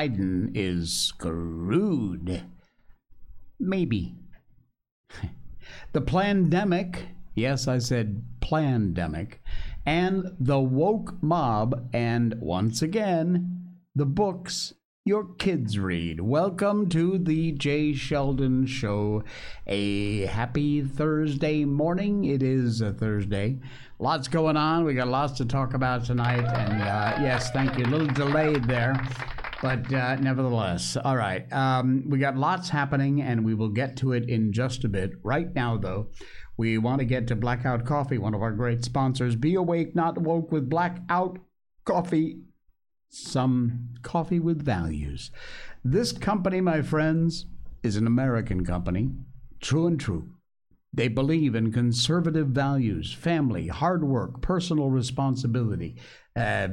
Biden is screwed. Maybe. the pandemic, yes, I said pandemic, and the woke mob, and once again, the books your kids read. Welcome to the Jay Sheldon Show. A happy Thursday morning. It is a Thursday. Lots going on. We got lots to talk about tonight. And uh, yes, thank you. A little delayed there. But uh, nevertheless, all right. Um, we got lots happening, and we will get to it in just a bit. Right now, though, we want to get to Blackout Coffee, one of our great sponsors. Be awake, not woke with Blackout Coffee some coffee with values. This company, my friends, is an American company, true and true. They believe in conservative values, family, hard work, personal responsibility. Uh,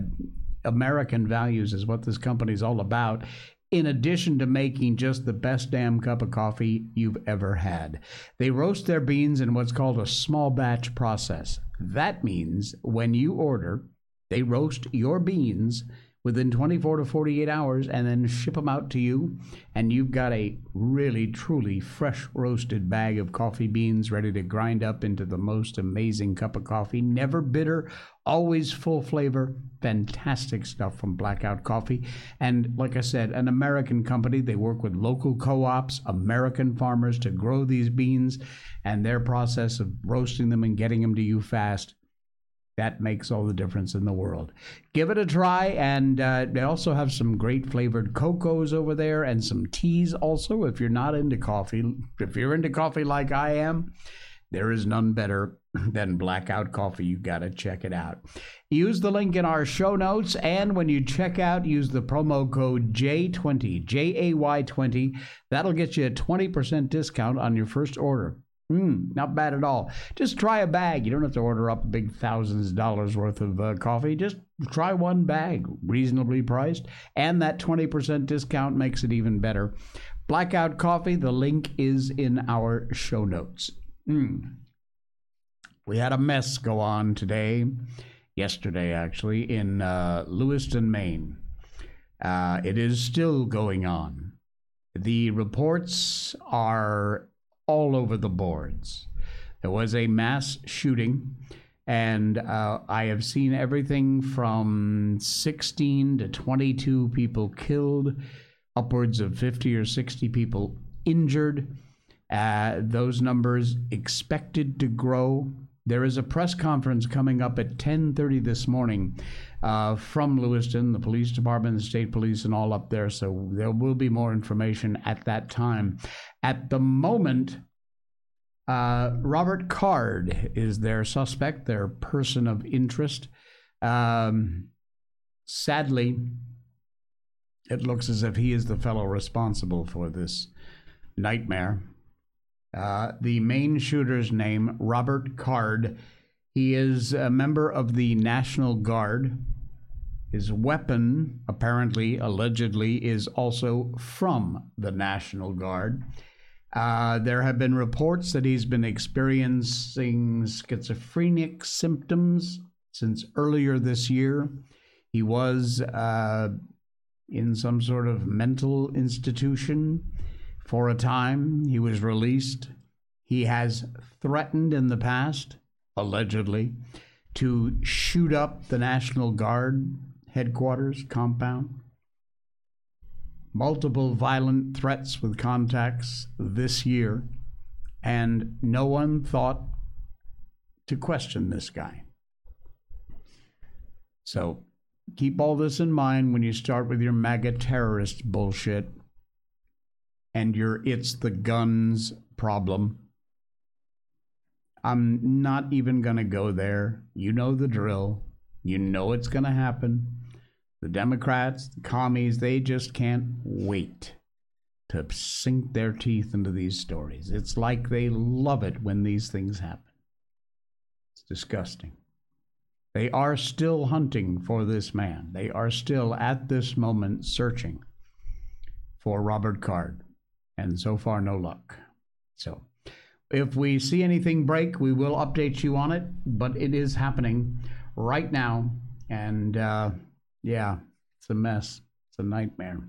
American values is what this company is all about. In addition to making just the best damn cup of coffee you've ever had, they roast their beans in what's called a small batch process. That means when you order, they roast your beans within 24 to 48 hours and then ship them out to you. And you've got a really, truly fresh roasted bag of coffee beans ready to grind up into the most amazing cup of coffee. Never bitter, always full flavor. Fantastic stuff from Blackout Coffee. And like I said, an American company. They work with local co ops, American farmers to grow these beans. And their process of roasting them and getting them to you fast that makes all the difference in the world. Give it a try, and uh, they also have some great flavored cocos over there and some teas also. If you're not into coffee, if you're into coffee like I am, there is none better than Blackout Coffee. You got to check it out. Use the link in our show notes, and when you check out, use the promo code J20, J A Y 20. That'll get you a 20% discount on your first order. Mm, not bad at all. Just try a bag. You don't have to order up big thousands of dollars worth of uh, coffee. Just try one bag, reasonably priced, and that 20% discount makes it even better. Blackout Coffee, the link is in our show notes. Mm. We had a mess go on today, yesterday actually, in uh, Lewiston, Maine. Uh, it is still going on. The reports are all over the boards. There was a mass shooting, and uh, I have seen everything from 16 to 22 people killed, upwards of 50 or 60 people injured. Uh, those numbers expected to grow. There is a press conference coming up at 10:30 this morning uh, from Lewiston, the police department, the state police, and all up there. So there will be more information at that time. At the moment, uh, Robert Card is their suspect, their person of interest. Um, sadly, it looks as if he is the fellow responsible for this nightmare. Uh, the main shooter's name, Robert Card. He is a member of the National Guard. His weapon, apparently, allegedly, is also from the National Guard. Uh, there have been reports that he's been experiencing schizophrenic symptoms since earlier this year. He was uh, in some sort of mental institution for a time. He was released. He has threatened in the past, allegedly, to shoot up the National Guard headquarters compound multiple violent threats with contacts this year, and no one thought to question this guy. So keep all this in mind when you start with your MAGA terrorist bullshit and your it's the guns problem. I'm not even going to go there. You know the drill. You know it's going to happen. The Democrats, the commies, they just can't wait to sink their teeth into these stories. It's like they love it when these things happen. It's disgusting. They are still hunting for this man. They are still at this moment searching for Robert Card. And so far, no luck. So, if we see anything break, we will update you on it, but it is happening right now. And, uh, yeah, it's a mess. It's a nightmare.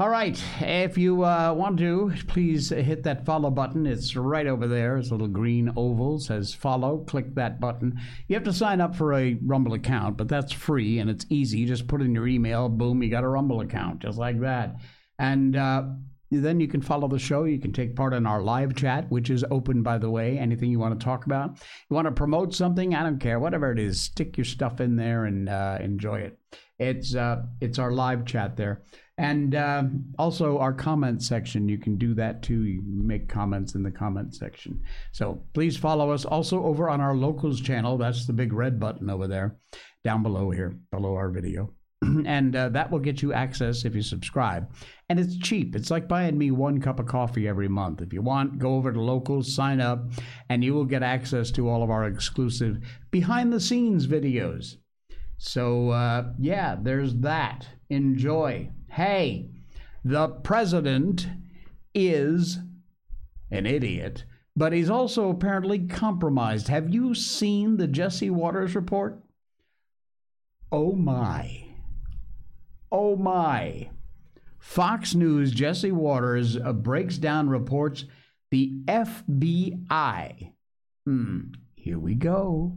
All right. If you uh, want to, please hit that follow button. It's right over there. It's a little green oval says follow. Click that button. You have to sign up for a Rumble account, but that's free and it's easy. Just put in your email. Boom, you got a Rumble account, just like that. And uh, then you can follow the show. You can take part in our live chat, which is open, by the way. Anything you want to talk about, you want to promote something, I don't care, whatever it is, stick your stuff in there and uh, enjoy it. It's uh, it's our live chat there. And uh, also our comment section, you can do that too. You make comments in the comment section. So please follow us also over on our locals channel. That's the big red button over there, down below here, below our video. and uh, that will get you access if you subscribe. And it's cheap. It's like buying me one cup of coffee every month. If you want, go over to locals, sign up, and you will get access to all of our exclusive behind the scenes videos. So, uh, yeah, there's that. Enjoy hey, the president is an idiot, but he's also apparently compromised. Have you seen the Jesse Watters report? Oh my. Oh my. Fox News Jesse Watters uh, breaks down reports the FBI, hmm, here we go,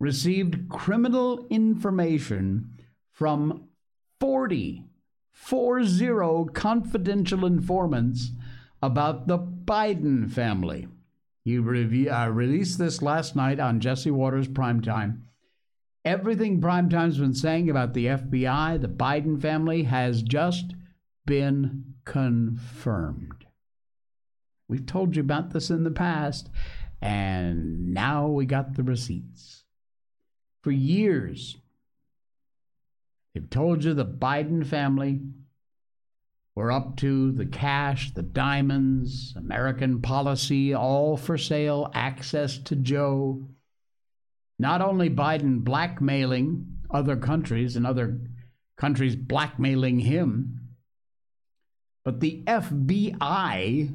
received criminal information from 40, 40 confidential informants about the Biden family. He review, uh, released this last night on Jesse Watters Primetime. Everything Primetime's been saying about the FBI, the Biden family, has just been confirmed. We've told you about this in the past, and now we got the receipts. For years, They've told you the Biden family were up to the cash, the diamonds, American policy, all for sale, access to Joe. Not only Biden blackmailing other countries and other countries blackmailing him, but the FBI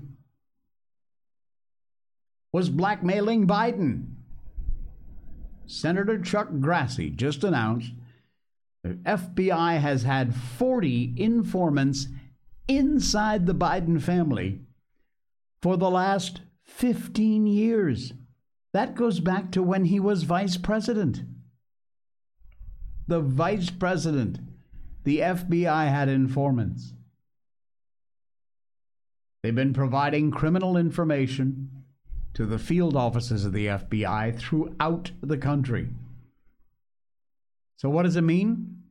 was blackmailing Biden. Senator Chuck Grassley just announced the FBI has had 40 informants inside the Biden family for the last 15 years. That goes back to when he was vice president. The vice president, the FBI had informants. They've been providing criminal information to the field offices of the FBI throughout the country. So, what does it mean?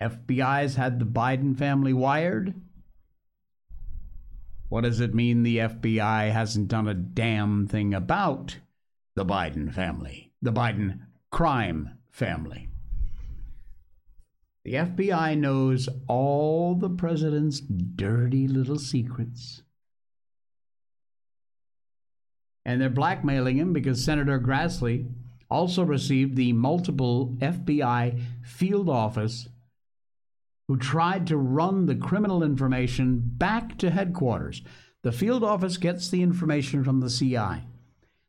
FBI's had the Biden family wired. What does it mean the FBI hasn't done a damn thing about the Biden family, the Biden crime family? The FBI knows all the president's dirty little secrets. And they're blackmailing him because Senator Grassley also received the multiple FBI field office who tried to run the criminal information back to headquarters. The field office gets the information from the CI.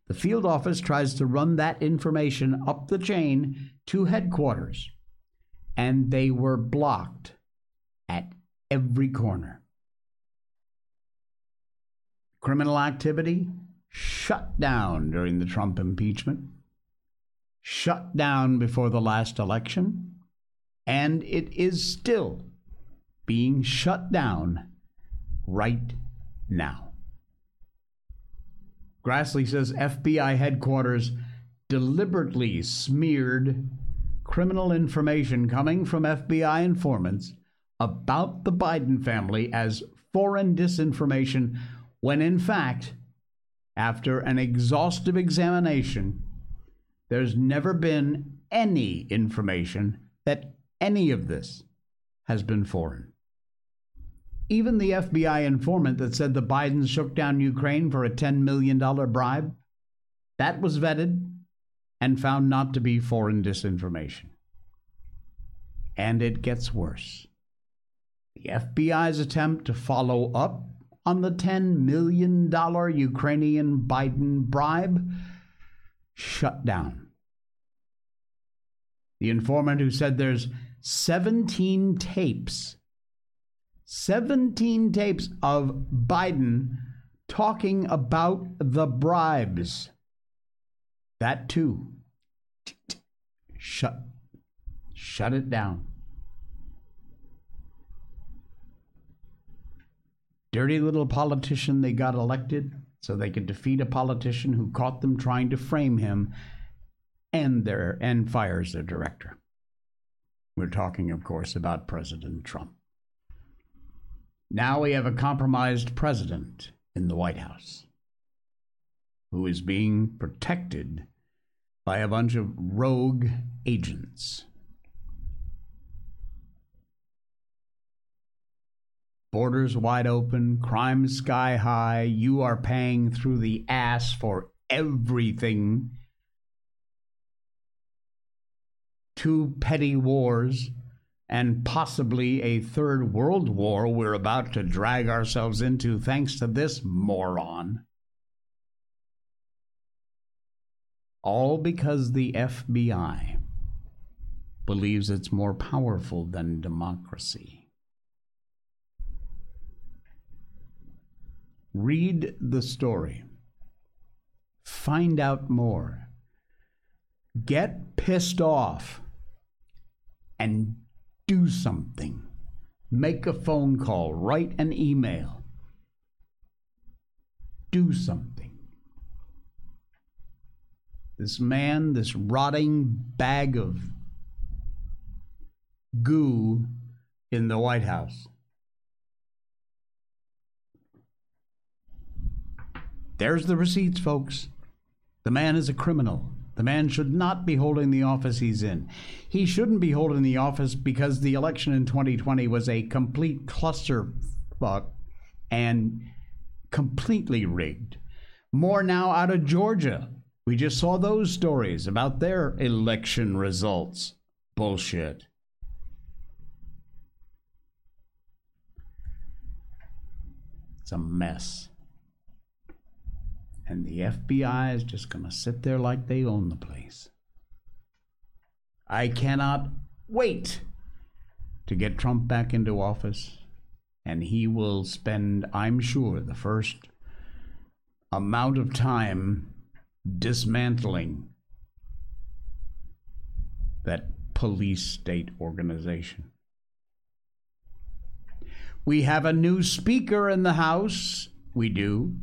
The field office tries to run that information up the chain to headquarters, and they were blocked at every corner. Criminal activity shut down during the Trump impeachment shut down before the last election, and it is still being shut down right now. Grassley says FBI headquarters deliberately smeared criminal information coming from FBI informants about the Biden family as foreign disinformation when in fact, after an exhaustive examination, there's never been any information that any of this has been foreign. Even the FBI informant that said the Bidens shook down Ukraine for a $10 million bribe, that was vetted and found not to be foreign disinformation. And it gets worse. The FBI's attempt to follow up on the $10 million Ukrainian Biden bribe shut down. The informant who said there's 17 tapes. 17 tapes of Biden talking about the bribes. That too. Shut shut it down. Dirty little politician they got elected so they could defeat a politician who caught them trying to frame him and their and fires their director. We're talking, of course, about President Trump. Now we have a compromised president in the White House who is being protected by a bunch of rogue agents. Borders wide open, crime sky high. You are paying through the ass for everything. Two petty wars and possibly a third world war we're about to drag ourselves into thanks to this moron. All because the FBI believes it's more powerful than democracy. Read the story. Find out more. Get pissed off and do something. Make a phone call, write an email. Do something. This man, this rotting bag of goo in the White House There's the receipts, folks. The man is a criminal. The man should not be holding the office he's in. He shouldn't be holding the office because the election in 2020 was a complete clusterfuck and completely rigged. More now out of Georgia. We just saw those stories about their election results. Bullshit. It's a mess. And the FBI is just going to sit there like they own the place. I cannot wait to get Trump back into office. And he will spend, I'm sure, the first amount of time dismantling that police state organization. We have a new speaker in the House. We do.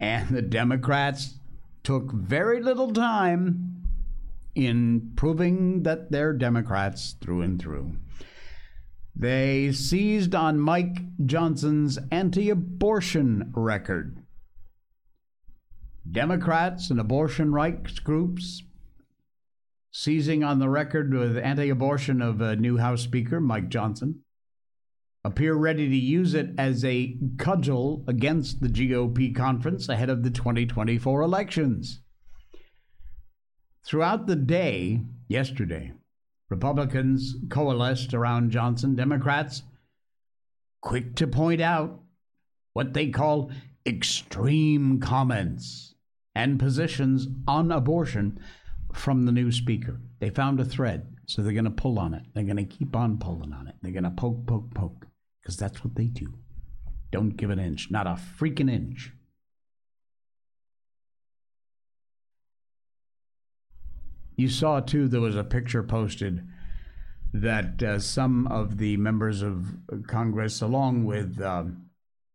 And the Democrats took very little time in proving that they're Democrats through and through. They seized on Mike Johnson's anti abortion record. Democrats and abortion rights groups seizing on the record with anti abortion of a new House Speaker, Mike Johnson appear ready to use it as a cudgel against the GOP conference ahead of the 2024 elections. Throughout the day, yesterday, Republicans coalesced around Johnson, Democrats quick to point out what they call extreme comments and positions on abortion from the new speaker. They found a thread, so they're going to pull on it. They're going to keep on pulling on it. They're going to poke, poke, poke because that's what they do. Don't give an inch, not a freaking inch. You saw too, there was a picture posted that uh, some of the members of Congress, along with um,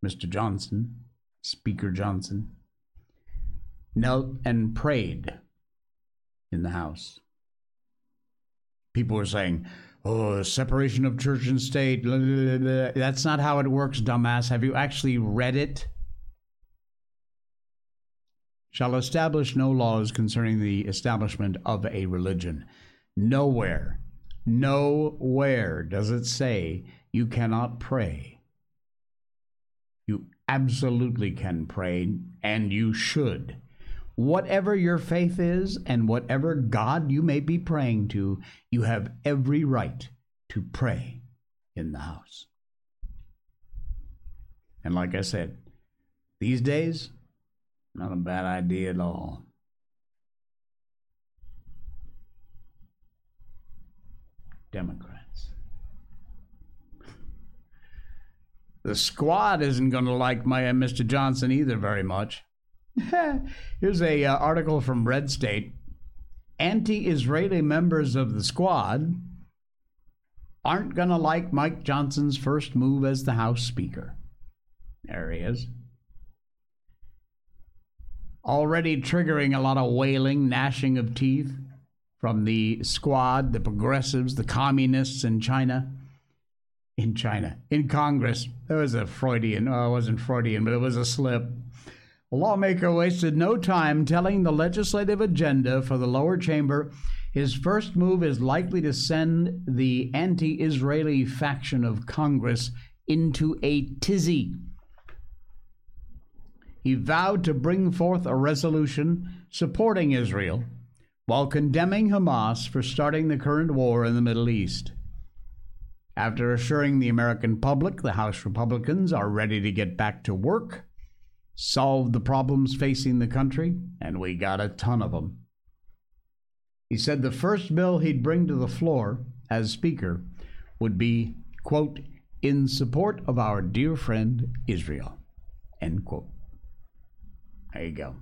Mr. Johnson, Speaker Johnson, knelt and prayed in the House. People were saying, oh, separation of church and state. Blah, blah, blah. That's not how it works, dumbass. Have you actually read it? Shall establish no laws concerning the establishment of a religion. Nowhere, nowhere does it say you cannot pray. You absolutely can pray, and you should. Whatever your faith is and whatever God you may be praying to, you have every right to pray in the house. And like I said, these days, not a bad idea at all. Democrats. The squad isn't going to like my uh, Mr. Johnson either very much. Here's a uh, article from Red State. Anti-Israeli members of the squad aren't going to like Mike Johnson's first move as the House Speaker. There he is. Already triggering a lot of wailing, gnashing of teeth from the squad, the progressives, the communists in China. In China, in Congress. There was a Freudian, oh, it wasn't Freudian, but it was a slip. A lawmaker wasted no time telling the legislative agenda for the lower chamber his first move is likely to send the anti Israeli faction of Congress into a tizzy. He vowed to bring forth a resolution supporting Israel while condemning Hamas for starting the current war in the Middle East. After assuring the American public the House Republicans are ready to get back to work, solve the problems facing the country, and we got a ton of them. He said the first bill he'd bring to the floor as Speaker would be, quote, in support of our dear friend Israel, end quote. There you go.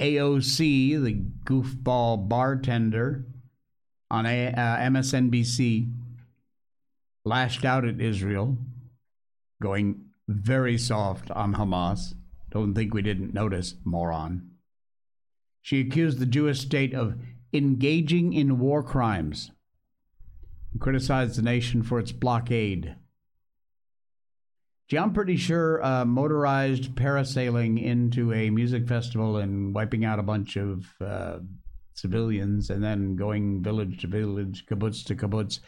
AOC, the goofball bartender on a, uh, MSNBC, lashed out at Israel, going very soft on Hamas. Don't think we didn't notice, moron. She accused the Jewish state of engaging in war crimes and criticized the nation for its blockade. Gee, I'm pretty sure uh, motorized parasailing into a music festival and wiping out a bunch of uh, civilians and then going village to village, kibbutz to kibbutz,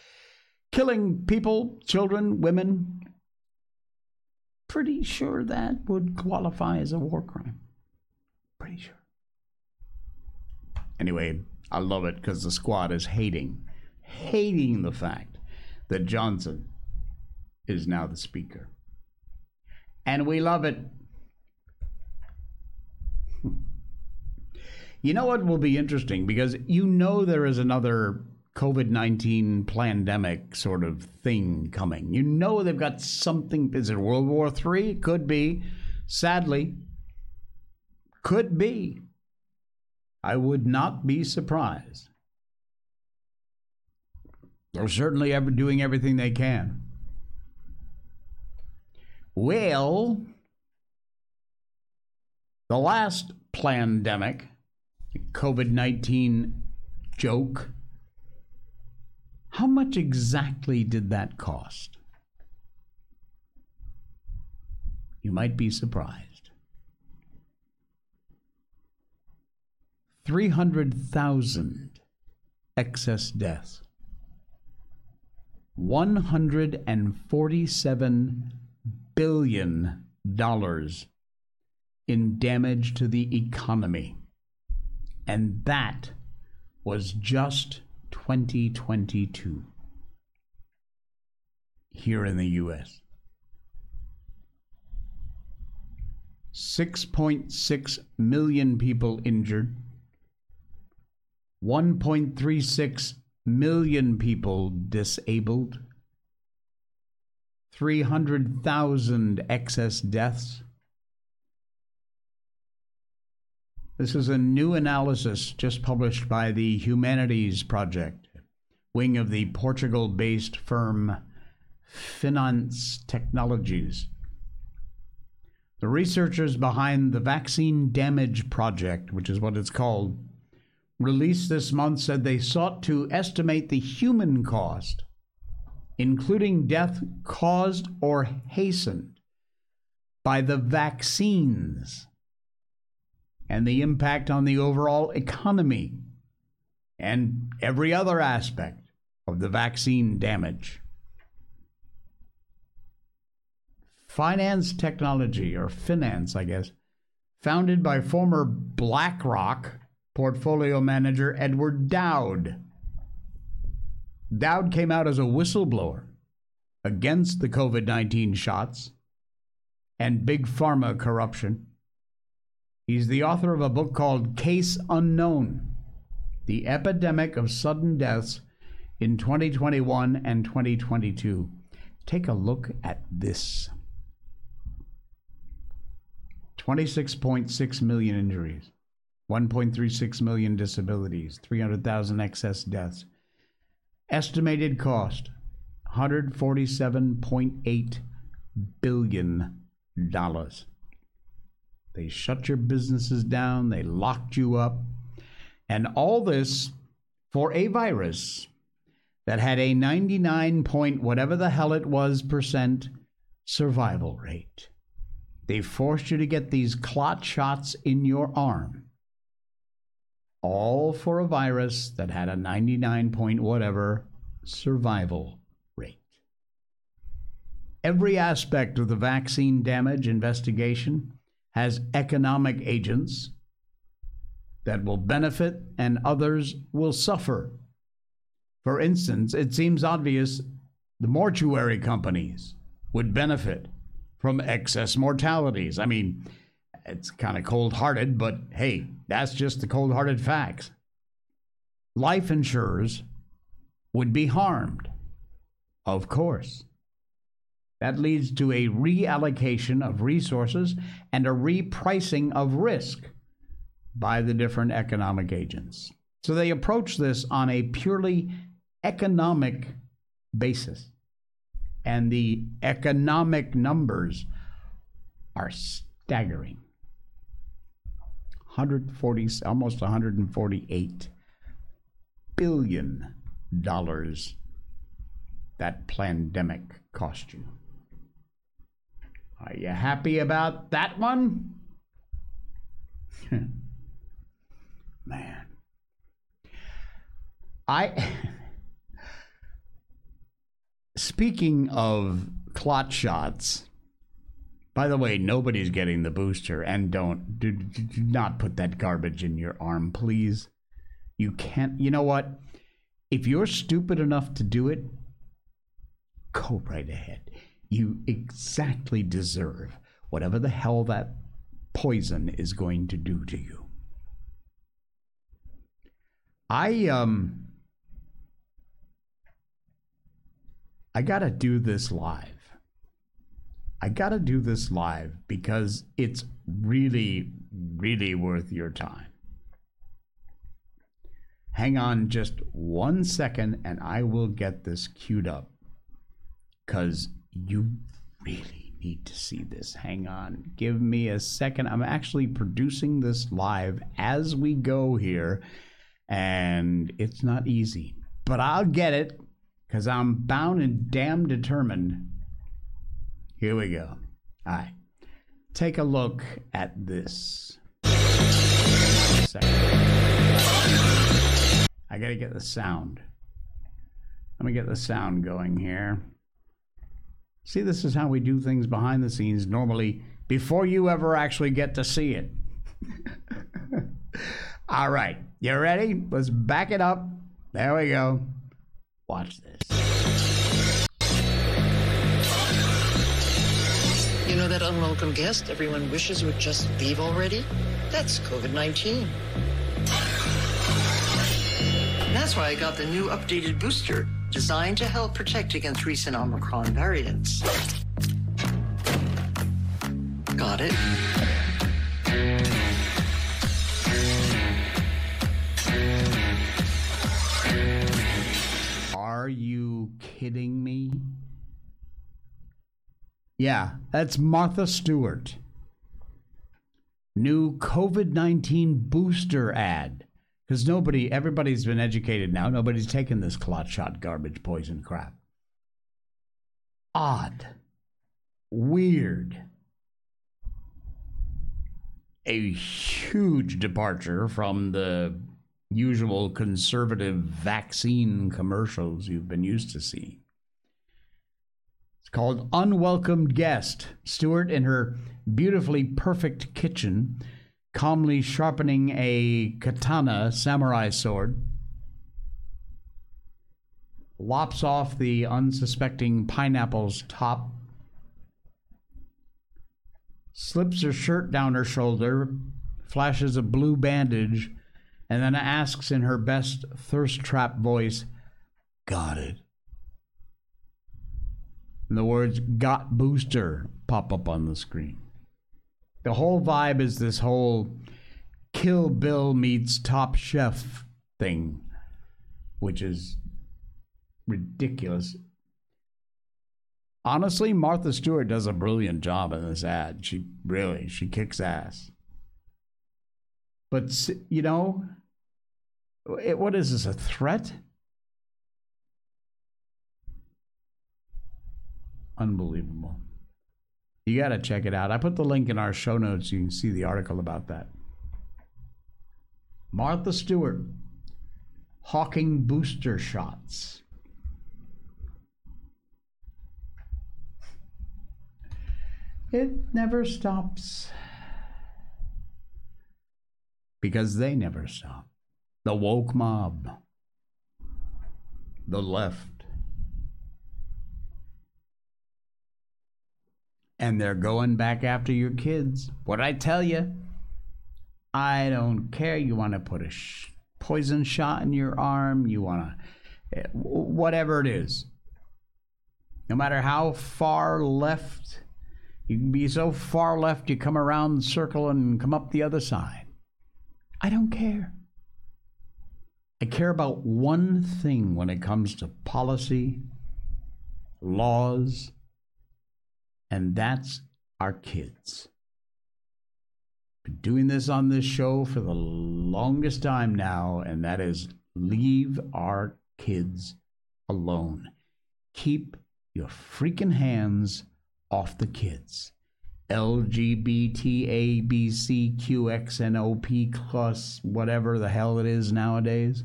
killing people, children, women. Pretty sure that would qualify as a war crime. Pretty sure. Anyway, I love it because the squad is hating, hating the fact that Johnson is now the speaker. And we love it. You know what will be interesting? Because you know there is another COVID 19 pandemic sort of thing coming. You know they've got something. Is it World War III? Could be. Sadly, could be. I would not be surprised. They're certainly ever doing everything they can. Well, the last pandemic, COVID 19 joke, how much exactly did that cost? You might be surprised. 300,000 excess deaths. 147 billion dollars in damage to the economy. And that was just 2022 here in the US. 6.6 million people injured, 1.36 million people disabled, 300,000 excess deaths. This is a new analysis just published by the Humanities Project, wing of the Portugal based firm Phinance Technologies. The researchers behind the Vaccine Damage Project, which is what it's called, released this month said they sought to estimate the human cost, including death caused or hastened by the vaccines and the impact on the overall economy and every other aspect of the vaccine damage. Phinance Technology, or Phinance, I guess, founded by former BlackRock portfolio manager Edward Dowd. Dowd came out as a whistleblower against the COVID 19 shots and big pharma corruption. He's the author of a book called Cause Unknown The Epidemic of Sudden Deaths in 2021 and 2022. Take a look at this 26.6 million injuries, 1.36 million disabilities, 300,000 excess deaths. Estimated cost $147.8 billion. They shut your businesses down, they locked you up, and all this for a virus that had a 99 point whatever the hell it was percent survival rate. They forced you to get these clot shots in your arm. All for a virus that had a 99 point whatever survival rate. Every aspect of the vaccine damage investigation has economic agents that will benefit and others will suffer. For instance, it seems obvious the mortuary companies would benefit from excess mortalities. I mean, it's kind of cold hearted, but hey, that's just the cold hearted facts. Life insurers would be harmed. Of course. That leads to a reallocation of resources and a repricing of risk by the different economic agents. So they approach this on a purely economic basis. And the economic numbers are staggering. 140 almost 148 billion dollars that pandemic cost you are you happy about that one man i Speaking of clot shots, by the way, nobody's getting the booster, and don't do, do not put that garbage in your arm, please. You can't. You know what? If you're stupid enough to do it, go right ahead. You exactly deserve whatever the hell that poison is going to do to you. I um I got to do this live. I got to do this live because it's really, really worth your time. Hang on just one second and I will get this queued up because you really need to see this. Hang on. Give me a second. I'm actually producing this live as we go here, and it's not easy, but I'll get it because I'm bound and damn determined. Here we go. All right. Take a look at this. I got to get the sound. Let me get the sound going here. See, this is how we do things behind the scenes normally before you ever actually get to see it. All right. You ready? Let's back it up. There we go. Watch this. You know that unwelcome guest everyone wishes would just leave already? That's COVID 19. That's why I got the new updated booster designed to help protect against recent Omicron variants. Got it? Are you kidding me? Yeah, that's Martha Stewart. New COVID 19 booster ad. Because nobody, everybody's been educated now. Nobody's taken this clot shot garbage poison crap. Odd. Weird. A huge departure from the usual conservative vaccine commercials you've been used to see. It's called Unwelcomed Guest. Stewart, in her beautifully perfect kitchen, calmly sharpening a katana samurai sword, lops off the unsuspecting pineapple's top, slips her shirt down her shoulder, flashes a blue bandage and then asks in her best thirst trap voice, got it. And the words got booster pop up on the screen. The whole vibe is this whole Kill Bill meets Top Chef thing, which is ridiculous. Honestly, Martha Stewart does a brilliant job in this ad. She really, she kicks ass. But, you know, it, what is this, a threat? Unbelievable. You got to check it out. I put the link in our show notes. You can see the article about that. Martha Stewart hawking booster shots. It never stops. Because they never stop. The woke mob. The left. And they're going back after your kids. What I tell you, I don't care. You want to put a sh- poison shot in your arm, you want to, eh, whatever it is. No matter how far left, you can be so far left you come around the circle and come up the other side. I don't care. I care about one thing when it comes to policy, laws, and that's our kids. Been doing this on this show for the longest time now, and that is leave our kids alone. Keep your freaking hands off the kids. LGBTABCQXNOP plus whatever the hell it is nowadays.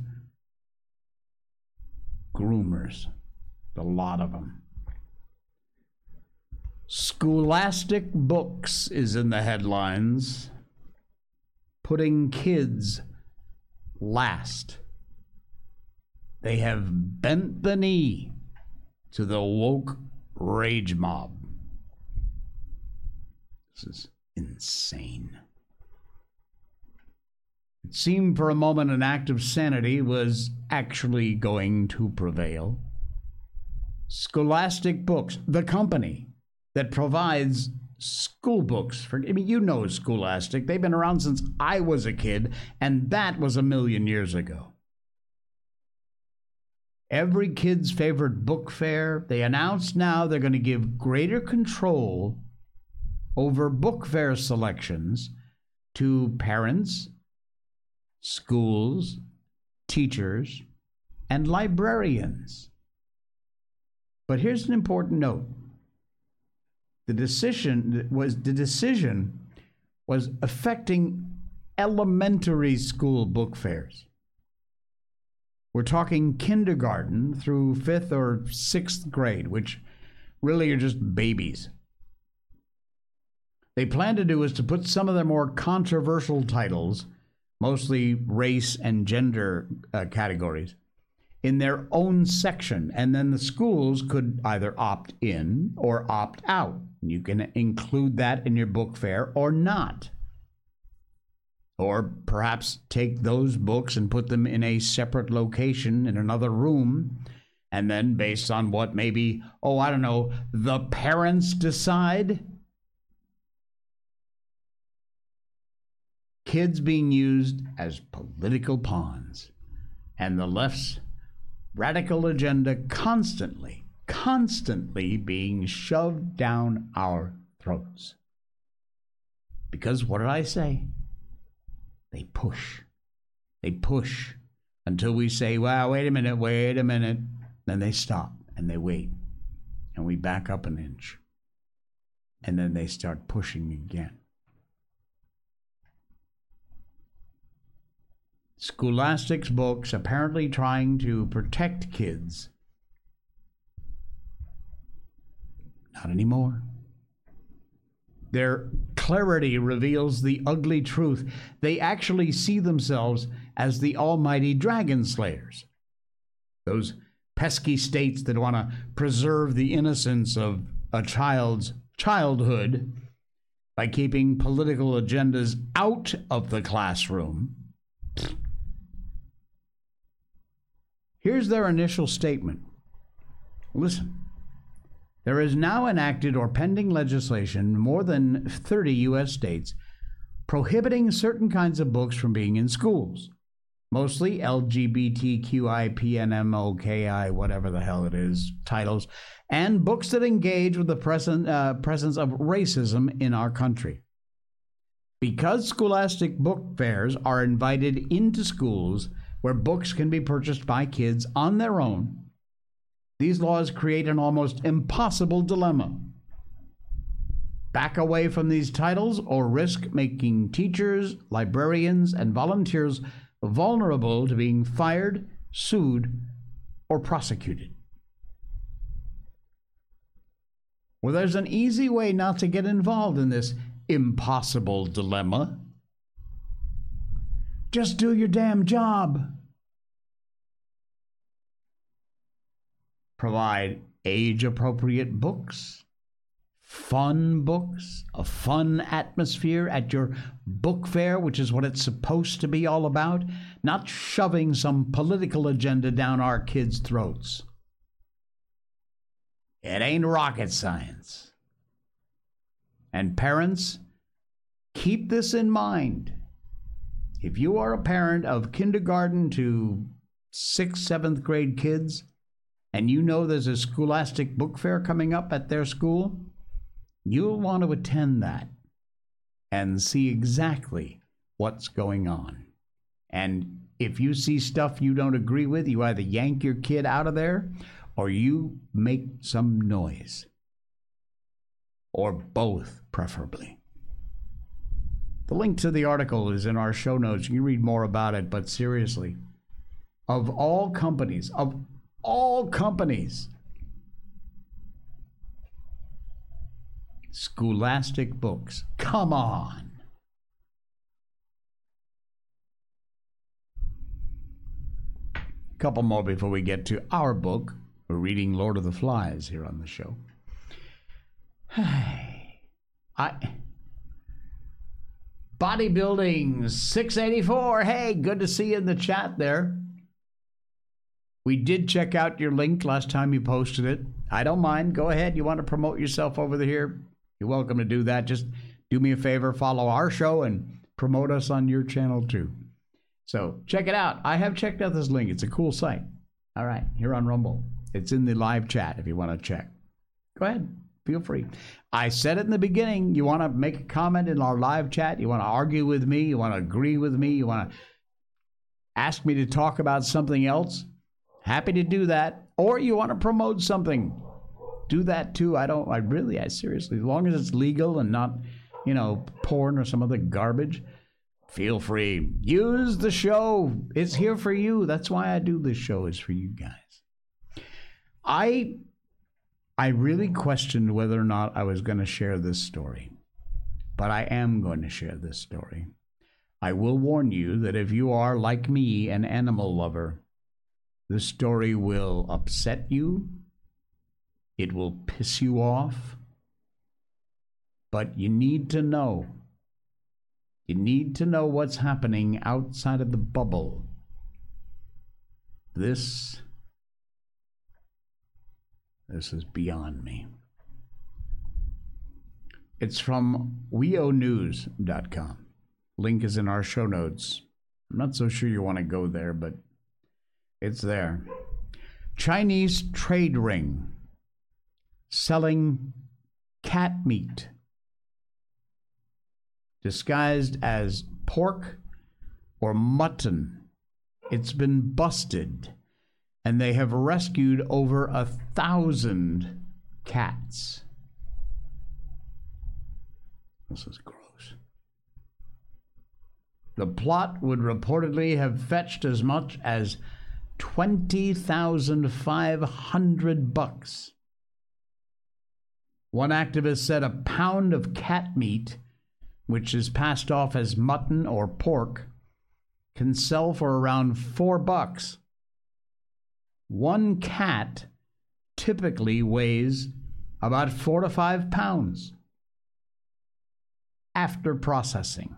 Groomers, a lot of them. Scholastic Books is in the headlines, putting kids last. They have bent the knee to the woke rage mob. This is insane. It seemed for a moment an act of sanity was actually going to prevail. Scholastic Books, the company that provides school books for I mean you know Scholastic. They've been around since I was a kid, and that was a million years ago. Every kid's favorite book fair, they announced now they're going to give greater control over book fair selections to parents, schools, teachers, and librarians. But here's an important note. The decision was the decision was affecting elementary school book fairs. We're talking kindergarten through fifth or sixth grade, which really are just babies they plan to do is to put some of their more controversial titles, mostly race and gender uh, categories, in their own section. And then the schools could either opt in or opt out. You can include that in your book fair or not. Or perhaps take those books and put them in a separate location in another room. And then, based on what maybe, oh, I don't know, the parents decide, kids being used as political pawns, and the left's radical agenda constantly, constantly being shoved down our throats. Because what did I say? They push. They push until we say, well, wait a minute, wait a minute. Then they stop and they wait. And we back up an inch. And then they start pushing again. Scholastic's books apparently trying to protect kids. Not anymore. Their clarity reveals the ugly truth. They actually see themselves as the almighty dragon slayers. Those pesky states that want to preserve the innocence of a child's childhood by keeping political agendas out of the classroom Here's their initial statement. Listen. There is now enacted or pending legislation in more than 30 U.S. states prohibiting certain kinds of books from being in schools, mostly LGBTQIPNMOKI, whatever the hell it is, titles, and books that engage with the uh, presence of racism in our country. Because scholastic book fairs are invited into schools where books can be purchased by kids on their own, these laws create an almost impossible dilemma. Back away from these titles or risk making teachers, librarians, and volunteers vulnerable to being fired, sued, or prosecuted. Well, there's an easy way not to get involved in this impossible dilemma. Just do your damn job. Provide age appropriate books, fun books, a fun atmosphere at your book fair, which is what it's supposed to be all about, not shoving some political agenda down our kids' throats. It ain't rocket science. And parents, keep this in mind. If you are a parent of kindergarten to sixth, seventh grade kids, and you know there's a scholastic book fair coming up at their school, you'll want to attend that and see exactly what's going on. And if you see stuff you don't agree with, you either yank your kid out of there or you make some noise. Or both, preferably. The link to the article is in our show notes. You can read more about it, but seriously, of all companies, of all companies. Scholastic books. Come on. Couple more before we get to our book. We're reading Lord of the Flies here on the show. Hey. I bodybuilding 684. Hey, good to see you in the chat there. We did check out your link last time you posted it. I don't mind. Go ahead. You want to promote yourself over here? You're welcome to do that. Just do me a favor, follow our show and promote us on your channel too. So check it out. I have checked out this link. It's a cool site. All right, here on Rumble. It's in the live chat if you want to check. Go ahead. Feel free. I said it in the beginning. You want to make a comment in our live chat? You want to argue with me? You want to agree with me? You want to ask me to talk about something else? Happy to do that. Or you want to promote something, do that too. I don't, I really, I seriously, as long as it's legal and not, you know, porn or some other garbage, feel free. Use the show. It's here for you. That's why I do this show, is for you guys. I I really questioned whether or not I was going to share this story, but I am going to share this story. I will warn you that if you are, like me, an animal lover, the story will upset you, it will piss you off, but you need to know. You need to know what's happening outside of the bubble. This this is beyond me. It's from wionews.com. Link is in our show notes. I'm not so sure you want to go there, but it's there. Chinese trade ring selling cat meat disguised as pork or mutton. It's been busted, and they have rescued over a thousand cats. This is gross. The plot would reportedly have fetched as much as 20,500 bucks. One activist said a pound of cat meat, which is passed off as mutton or pork, can sell for around 4 bucks. One cat typically weighs about 4 to 5 pounds after processing.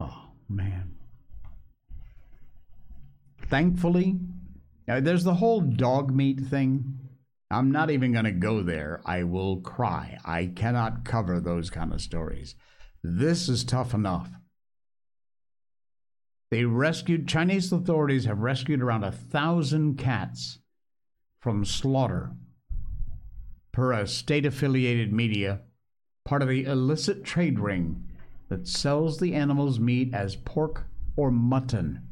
Oh, man. Thankfully, uh, there's the whole dog meat thing. I'm not even going to go there. I will cry. I cannot cover those kind of stories. This is tough enough. They rescued, Chinese authorities have rescued around a thousand cats from slaughter per a state affiliated media, part of the illicit trade ring that sells the animal's meat as pork or mutton.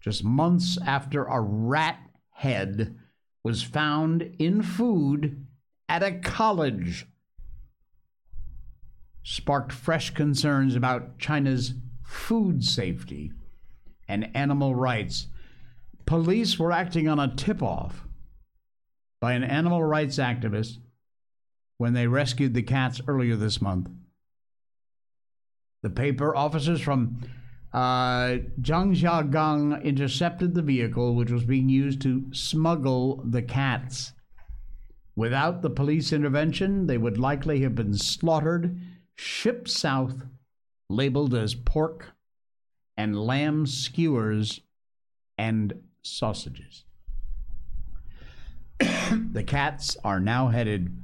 Just months after a rat head was found in food at a college, sparked fresh concerns about China's food safety and animal rights. Police were acting on a tip off by an animal rights activist when they rescued the cats earlier this month. The paper officers from uh, Zhangjiagang intercepted the vehicle, which was being used to smuggle the cats. Without the police intervention, they would likely have been slaughtered, shipped south, labeled as pork and lamb skewers and sausages. the cats are now headed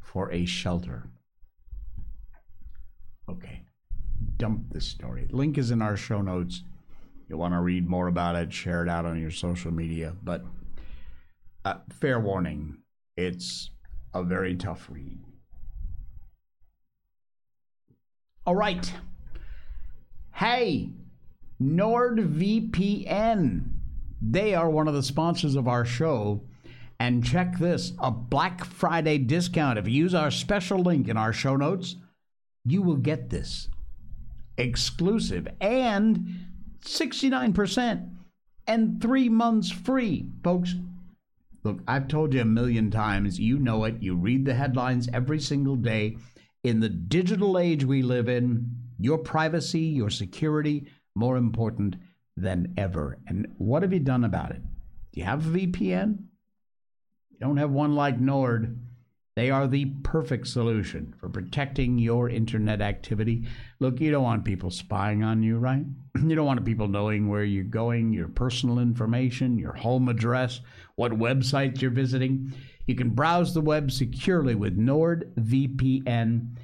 for a shelter. Okay, dump this story. Link is in our show notes. You want to read more about it, share it out on your social media. But uh, fair warning, it's a very tough read. All right. Hey, NordVPN. They are one of the sponsors of our show. And check this a Black Friday discount. If you use our special link in our show notes, you will get this exclusive and 69% and three months free. Folks, look, I've told you a million times, you know it. You read the headlines every single day. In the digital age we live in, your privacy, your security, more important than ever. And what have you done about it? Do you have a VPN? You don't have one like Nord. They are the perfect solution for protecting your internet activity. Look, you don't want people spying on you, right? You don't want people knowing where you're going, your personal information, your home address, what websites you're visiting. You can browse the web securely with NordVPN.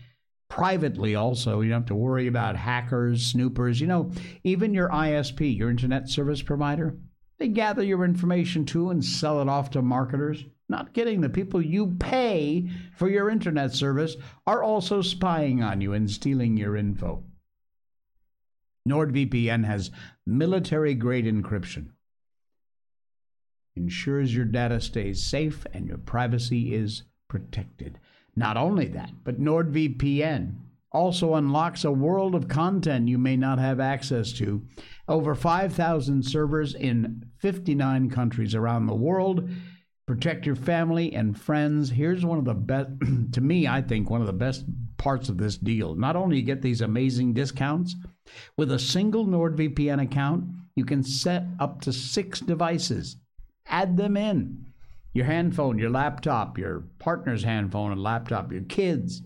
Privately, also, you don't have to worry about hackers, snoopers. You know, even your ISP, your internet service provider, they gather your information too and sell it off to marketers. Not kidding. The people you pay for your internet service are also spying on you and stealing your info. NordVPN has military grade encryption, ensures your data stays safe and your privacy is protected. Not only that, but NordVPN also unlocks a world of content you may not have access to. Over 5,000 servers in 59 countries around the world protect your family and friends. Here's one of the best, to me, I think, one of the best parts of this deal. Not only you get these amazing discounts, with a single NordVPN account, you can set up to six devices. Add them in your handphone, your laptop, your partner's handphone and laptop, your kids.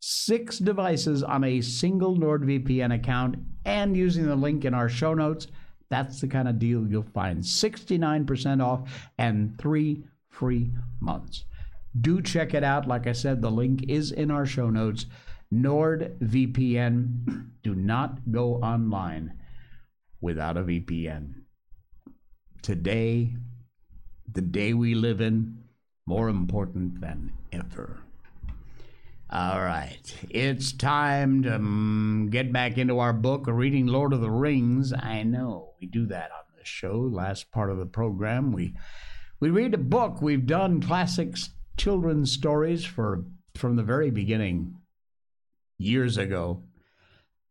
Six devices on a single NordVPN account and using the link in our show notes that's the kind of deal you'll find 69% off and three free months. Do check it out. Like I said, the link is in our show notes. NordVPN. Do not go online without a VPN. Today, the day we live in, more important than ever. All right, it's time to um, get back into our book, reading Lord of the Rings. I know we do that on the show. Last part of the program, we we read a book. We've done classics, children's stories for from the very beginning, years ago,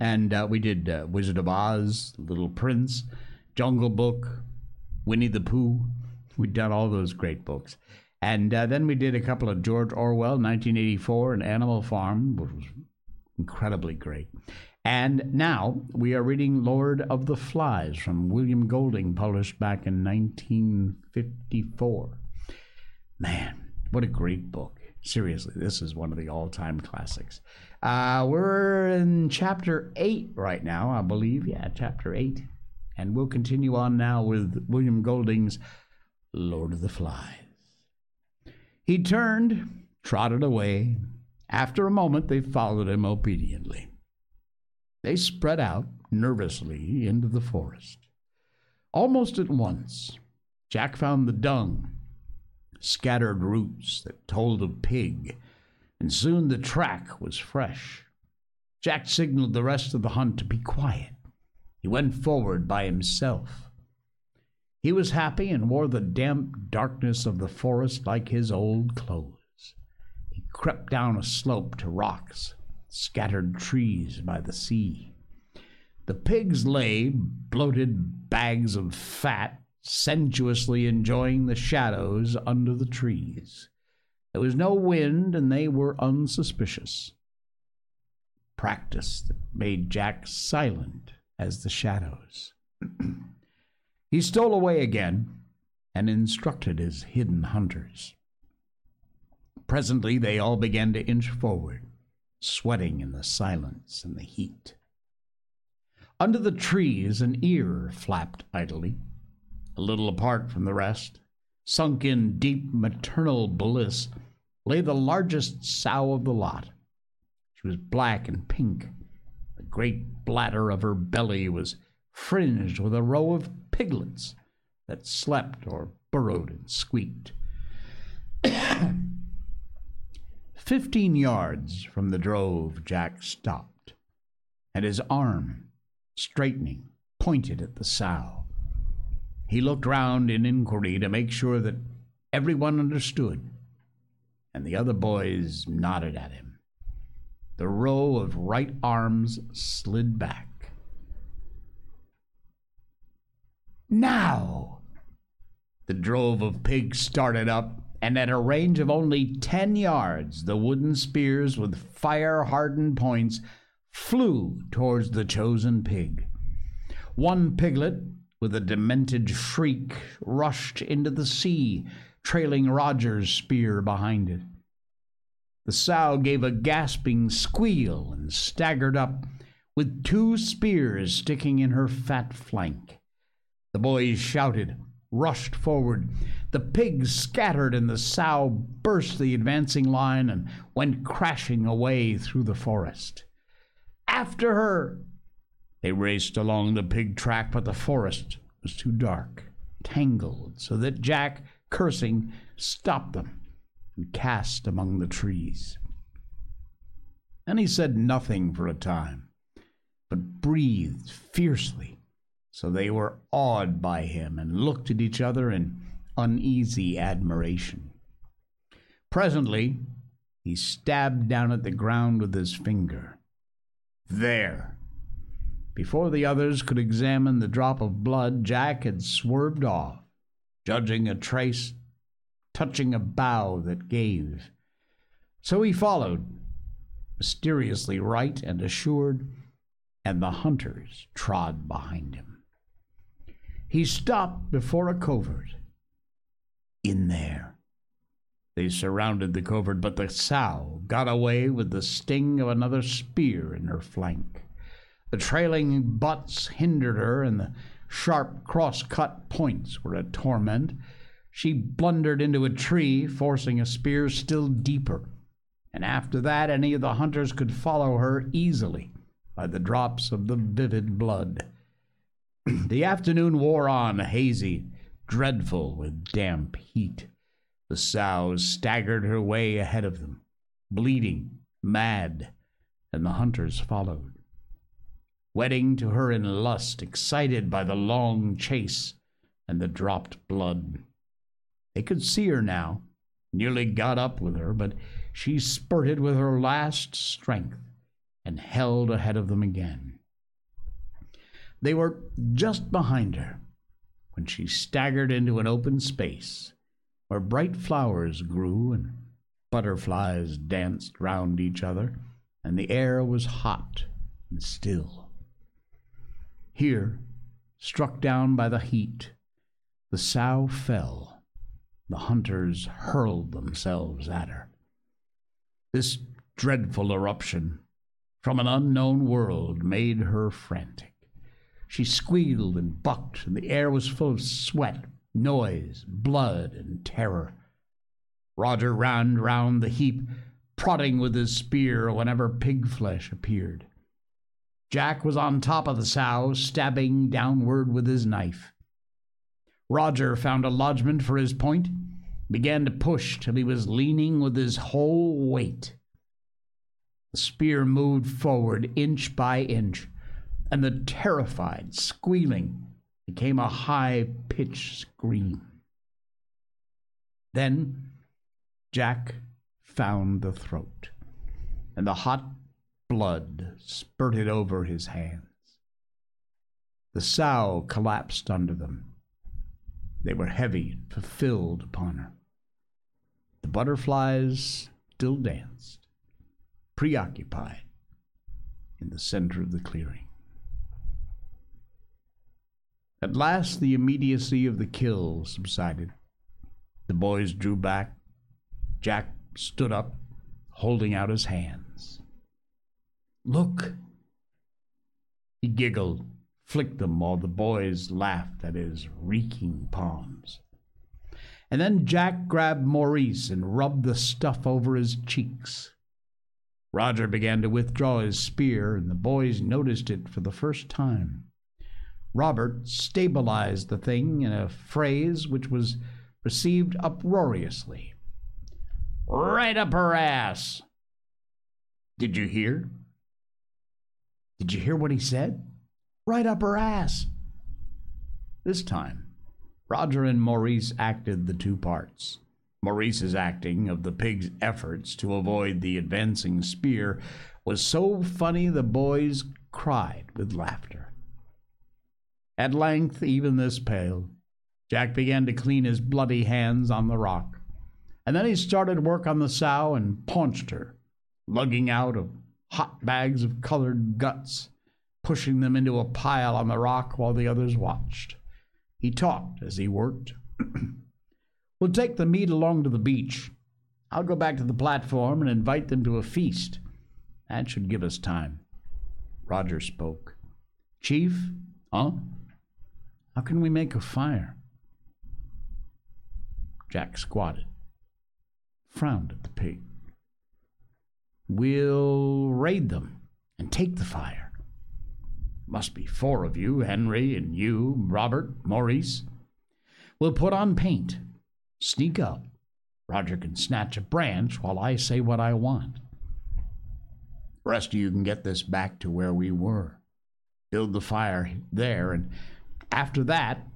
and uh, we did uh, Wizard of Oz, Little Prince, Jungle Book, Winnie the Pooh. We've done all those great books. And uh, then we did a couple of George Orwell, 1984, and Animal Farm, which was incredibly great. And now we are reading Lord of the Flies from William Golding, published back in 1954. Man, what a great book. Seriously, this is one of the all time classics. Uh, we're in chapter 8 right now, I believe. Yeah, chapter 8. And we'll continue on now with William Golding's Lord of the Flies. He turned, trotted away. After a moment, they followed him obediently. They spread out nervously into the forest. Almost at once, Jack found the dung, scattered roots that told of pig, and soon the track was fresh. Jack signaled the rest of the hunt to be quiet. He went forward by himself. He was happy and wore the damp darkness of the forest like his old clothes. He crept down a slope to rocks, scattered trees by the sea. The pigs lay, bloated bags of fat, sensuously enjoying the shadows under the trees. There was no wind, and they were unsuspicious. Practice that made Jack silent as the shadows. he stole away again and instructed his hidden hunters. Presently, they all began to inch forward, sweating in the silence and the heat. Under the trees, an ear flapped idly, a little apart from the rest. Sunk in deep maternal bliss lay the largest sow of the lot. She was black and pink. The great bladder of her belly was fringed with a row of piglets that slept or burrowed and squeaked. Fifteen yards from the drove, Jack stopped, and his arm, straightening, pointed at the sow. He looked round in inquiry to make sure that everyone understood, and the other boys nodded at him. The row of right arms slid back. Now! The drove of pigs started up, and at a range of only ten yards, the wooden spears with fire hardened points flew towards the chosen pig. One piglet, with a demented shriek, rushed into the sea, trailing Roger's spear behind it. The sow gave a gasping squeal and staggered up, with two spears sticking in her fat flank. The boys shouted, rushed forward. The pigs scattered, and the sow burst the advancing line and went crashing away through the forest. After her! They raced along the pig track, but the forest was too dark, tangled, so that Jack, cursing, stopped them and cast among the trees. Then he said nothing for a time, but breathed fiercely, so they were awed by him and looked at each other in uneasy admiration. Presently, he stabbed down at the ground with his finger. There! Before the others could examine the drop of blood, Jack had swerved off, judging a trace touching a bough that gave. So he followed, mysteriously right and assured, and the hunters trod behind him. He stopped before a covert. In there. They surrounded the covert, but the sow got away with the sting of another spear in her flank. The trailing butts hindered her, and the sharp cross cut points were a torment. She blundered into a tree, forcing a spear still deeper. And after that, any of the hunters could follow her easily by the drops of the vivid blood. The afternoon wore on, hazy, dreadful with damp heat. The sow staggered her way ahead of them, bleeding, mad, and the hunters followed. Wedding to her in lust, excited by the long chase and the dropped blood. They could see her now, nearly got up with her, but she spurted with her last strength and held ahead of them again. They were just behind her when she staggered into an open space where bright flowers grew and butterflies danced round each other, and the air was hot and still. Here, struck down by the heat, the sow fell the hunters hurled themselves at her. This dreadful eruption from an unknown world made her frantic. She squealed and bucked, and the air was full of sweat, noise, blood, and terror. Roger ran round the heap, prodding with his spear whenever pig flesh appeared. Jack was on top of the sow, stabbing downward with his knife. Roger found a lodgment for his point, began to push till he was leaning with his whole weight. The spear moved forward inch by inch, and the terrified squealing became a high pitched scream. Then Jack found the throat, and the hot blood spurted over his hands. The sow collapsed under them. They were heavy and fulfilled upon her. The butterflies still danced, preoccupied, in the center of the clearing. At last, the immediacy of the kill subsided. The boys drew back. Jack stood up, holding out his hands. Look! He giggled, flicked them while the boys laughed at his reeking palms. And then Jack grabbed Maurice and rubbed the stuff over his cheeks. Roger began to withdraw his spear, and the boys noticed it for the first time. Robert stabilized the thing in a phrase which was received uproariously. Right up her ass. Did you hear? Did you hear what he said? Right up her ass. This time, Roger and Maurice acted the two parts. Maurice's acting of the pig's efforts to avoid the advancing spear was so funny the boys cried with laughter. At length, even this paled. Jack began to clean his bloody hands on the rock, and then he started work on the sow and paunched her, lugging out of hot bags of colored guts, pushing them into a pile on the rock while the others watched. He talked as he worked. we'll take the meat along to the beach. I'll go back to the platform and invite them to a feast. That should give us time. Roger spoke. Chief, huh? How can we make a fire? Jack squatted, frowned at the pig. We'll raid them and take the fire. Must be four of you Henry and you, Robert, Maurice. We'll put on paint, sneak up. Roger can snatch a branch while I say what I want. The rest of you can get this back to where we were. Build the fire there, and after that,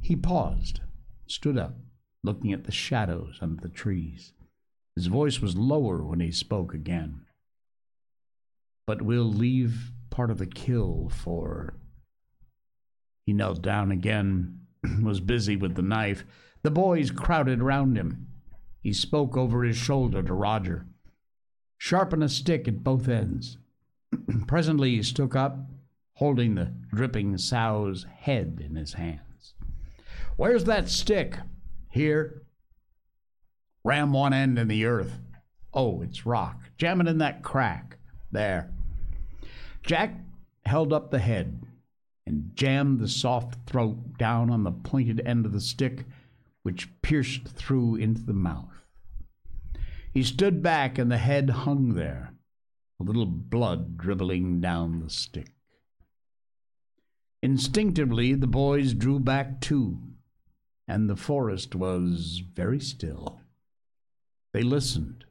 he paused, stood up, looking at the shadows under the trees. His voice was lower when he spoke again. But we'll leave part of the kill for. He knelt down again, was busy with the knife. The boys crowded round him. He spoke over his shoulder to Roger. Sharpen a stick at both ends. Presently he stood up, holding the dripping sow's head in his hands. Where's that stick? Here. Ram one end in the earth. Oh, it's rock. Jam it in that crack. There. Jack held up the head and jammed the soft throat down on the pointed end of the stick, which pierced through into the mouth. He stood back, and the head hung there, a little blood dribbling down the stick. Instinctively, the boys drew back too, and the forest was very still. They listened.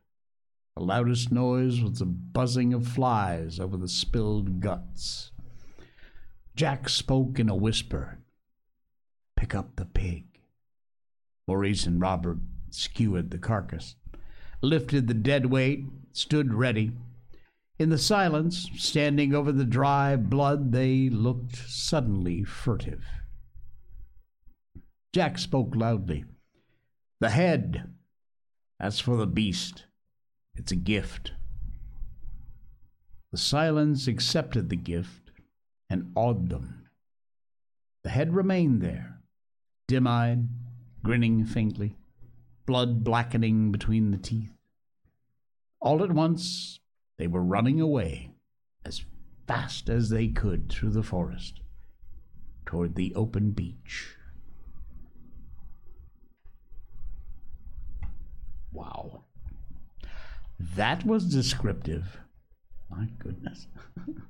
The loudest noise was the buzzing of flies over the spilled guts. Jack spoke in a whisper Pick up the pig. Maurice and Robert skewered the carcass, lifted the dead weight, stood ready. In the silence, standing over the dry blood, they looked suddenly furtive. Jack spoke loudly. The head. That's for the beast. It's a gift. The silence accepted the gift and awed them. The head remained there, dim eyed, grinning faintly, blood blackening between the teeth. All at once, they were running away as fast as they could through the forest. toward the open beach. Wow. That was descriptive. My goodness.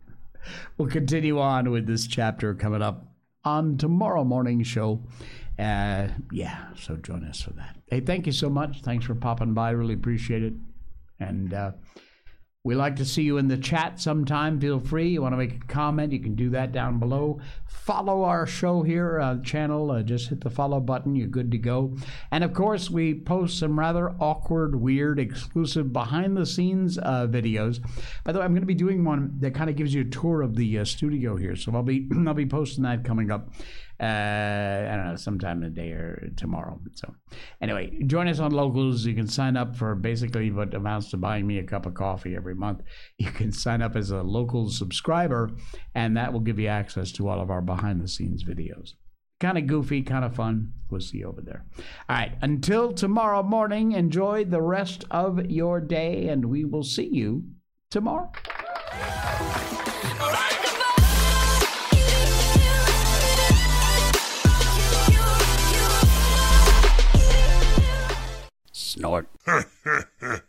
we'll continue on with this chapter coming up on tomorrow morning show. Uh, yeah, so join us for that. Hey, thank you so much. Thanks for popping by. Really appreciate it. And uh, we like to see you in the chat sometime. Feel free. You want to make a comment, you can do that down below. Follow our show here, uh, channel. Uh, just hit the follow button. You're good to go. And of course, we post some rather awkward, weird, exclusive behind the scenes uh, videos. By the way, I'm going to be doing one that kind of gives you a tour of the uh, studio here. So I'll be I'll be posting that coming up Uh, I don't know, sometime today or tomorrow. So, anyway, join us on Locals. You can sign up for basically what amounts to buying me a cup of coffee every month. You can sign up as a local subscriber, and that will give you access to all of our behind the scenes videos. Kind of goofy, kind of fun. We'll see you over there. All right, until tomorrow morning, enjoy the rest of your day, and we will see you tomorrow. not.